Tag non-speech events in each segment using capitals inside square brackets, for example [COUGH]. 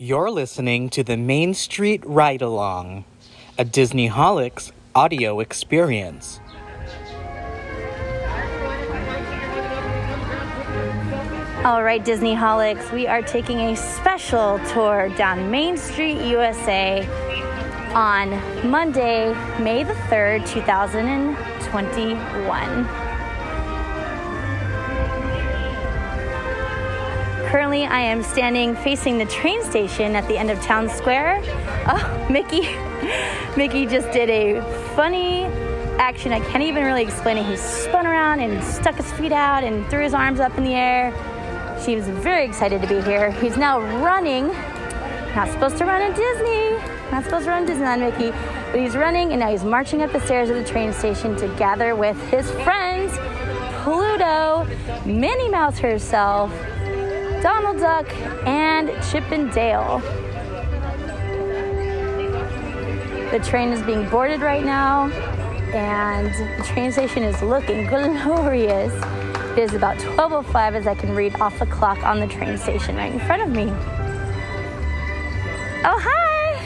You're listening to the Main Street Ride Along, a Disneyholics audio experience. All right, Disneyholics, we are taking a special tour down Main Street, USA on Monday, May the 3rd, 2021. Currently, I am standing facing the train station at the end of Town Square. Oh, [LAUGHS] Mickey, [LAUGHS] Mickey just did a funny action. I can't even really explain it. He spun around and stuck his feet out and threw his arms up in the air. She was very excited to be here. He's now running. Not supposed to run in Disney. Not supposed to run Disneyland, Mickey. But he's running and now he's marching up the stairs of the train station to gather with his friends, Pluto, Minnie Mouse herself, Donald Duck, and Chip and Dale. The train is being boarded right now, and the train station is looking [LAUGHS] glorious. It is about 12:05 as I can read off the clock on the train station right in front of me. Oh, hi!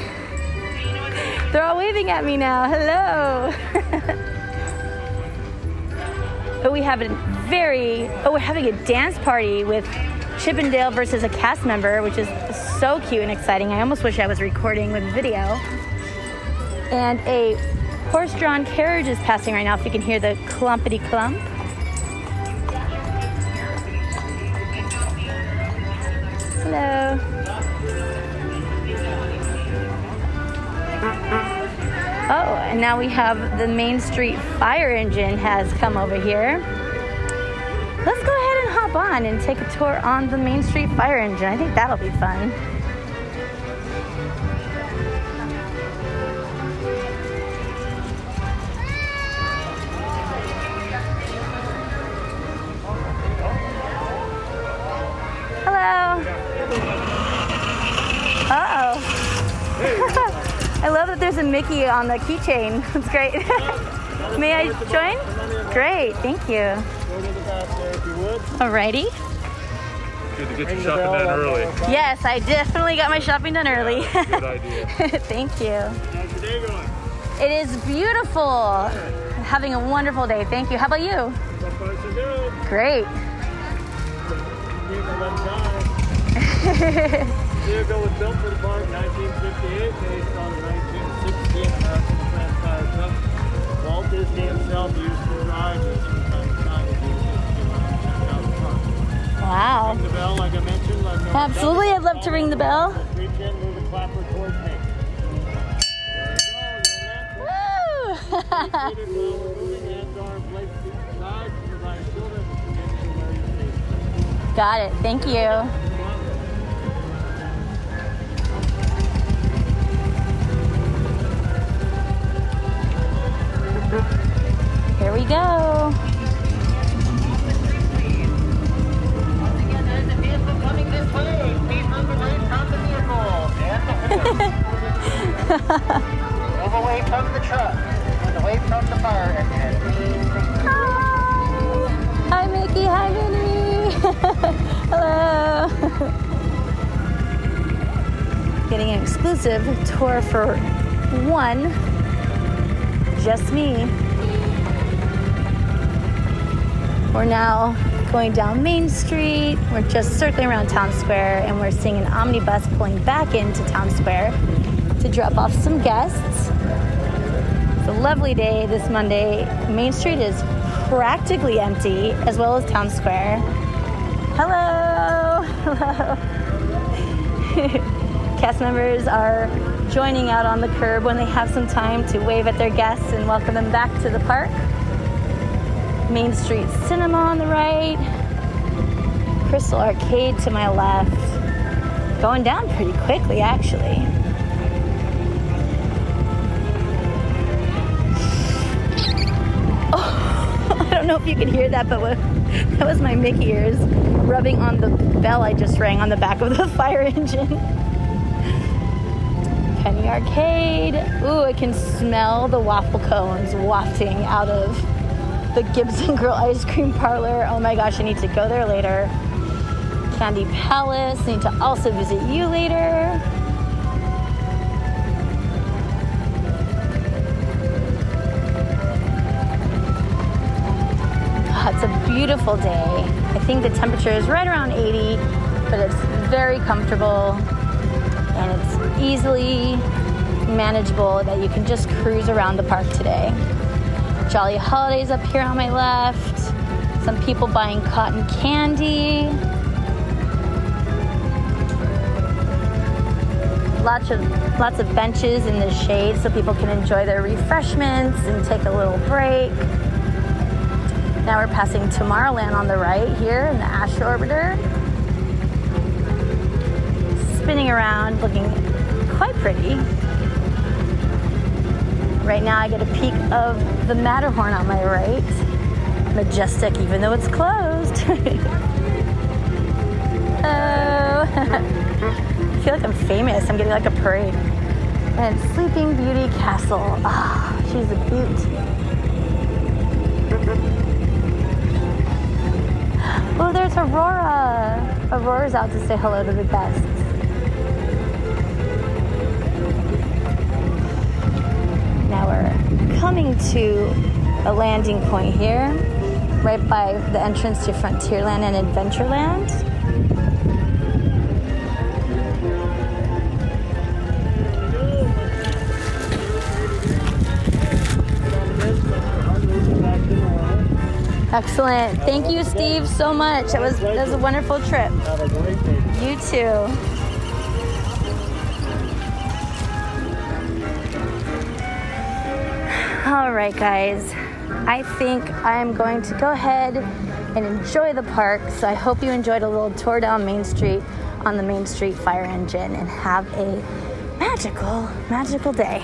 [LAUGHS] They're all waving at me now. Hello. [LAUGHS] but we have a very, oh, we're having a dance party with Chip and Dale versus a cast member, which is so cute and exciting. I almost wish I was recording with video. And a horse drawn carriage is passing right now, if you can hear the clumpity clump. Hello. Oh, and now we have the Main Street fire engine has come over here. Let's go hop on and take a tour on the Main Street fire engine. I think that'll be fun. Hello. [LAUGHS] I love that there's a Mickey on the keychain. [LAUGHS] That's great. [LAUGHS] May I join? Great, thank you. Alrighty. Good to get your shopping done early. Yes, I definitely got my shopping done early. Good [LAUGHS] idea. thank you. How's your day going? It is beautiful. Having a wonderful day. Thank you. How about you? So far, so good. Great. Vehicle left side. [LAUGHS] Vehicle was built for the park in 1958, based on the 1960 American LaFrance Fire Truck. Walt Disney himself used to drive sides, provide shoulder protection where you're seated. got it. Thank you. Here we go. [LAUGHS] move away from the truck and away from the thank you. Hi. Hi, Mickey. Hi, Minnie. [LAUGHS] Hello. [LAUGHS] Getting an exclusive tour for one, just me. We're now going down Main Street. We're just circling around Town Square and we're seeing an omnibus pulling back into Town Square to drop off some guests. It's a lovely day this Monday. Main Street is practically empty, as well as Town Square. Hello! Hello! [LAUGHS] Cast members are joining out on the curb when they have some time to wave at their guests and welcome them back to the park. Main Street Cinema on the right, Crystal Arcade to my left. Going down pretty quickly, actually. Know if you can hear that, but what, [LAUGHS] that was my Mickey ears rubbing on the bell I just rang on the back of the [LAUGHS] fire engine. Penny Arcade. Ooh, I can smell the waffle cones wafting out of the Gibson Girl Ice Cream Parlor. Oh my gosh, I need to go there later. Candy Palace. I Need to also visit you later. It's a beautiful day. I think the temperature is right around 80, but it's very comfortable and it's easily manageable that you can just cruise around the park today. Jolly Holidays up here on my left. Some people buying cotton candy. Lots of lots of benches in the shade so people can enjoy their refreshments and take a little break. Now we're passing Tomorrowland on the right here in the Astro Orbiter. Spinning around, looking quite pretty. Right now I get a peek of the Matterhorn on my right. Majestic, even though it's closed. [LAUGHS] oh, [LAUGHS] I feel like I'm famous. I'm getting like a parade. And Sleeping Beauty Castle. Ah, she's a beaut. Oh, there's Aurora. Aurora's out to say hello to the guests. Now we're coming to a landing point here, right by the entrance to Frontierland and Adventureland. Excellent. Thank you, Steve, so much. It was that was a wonderful trip. You too. All right, guys. I think I'm going to go ahead and enjoy the park. So I hope you enjoyed a little tour down Main Street on the Main Street Fire Engine and have a magical, magical day.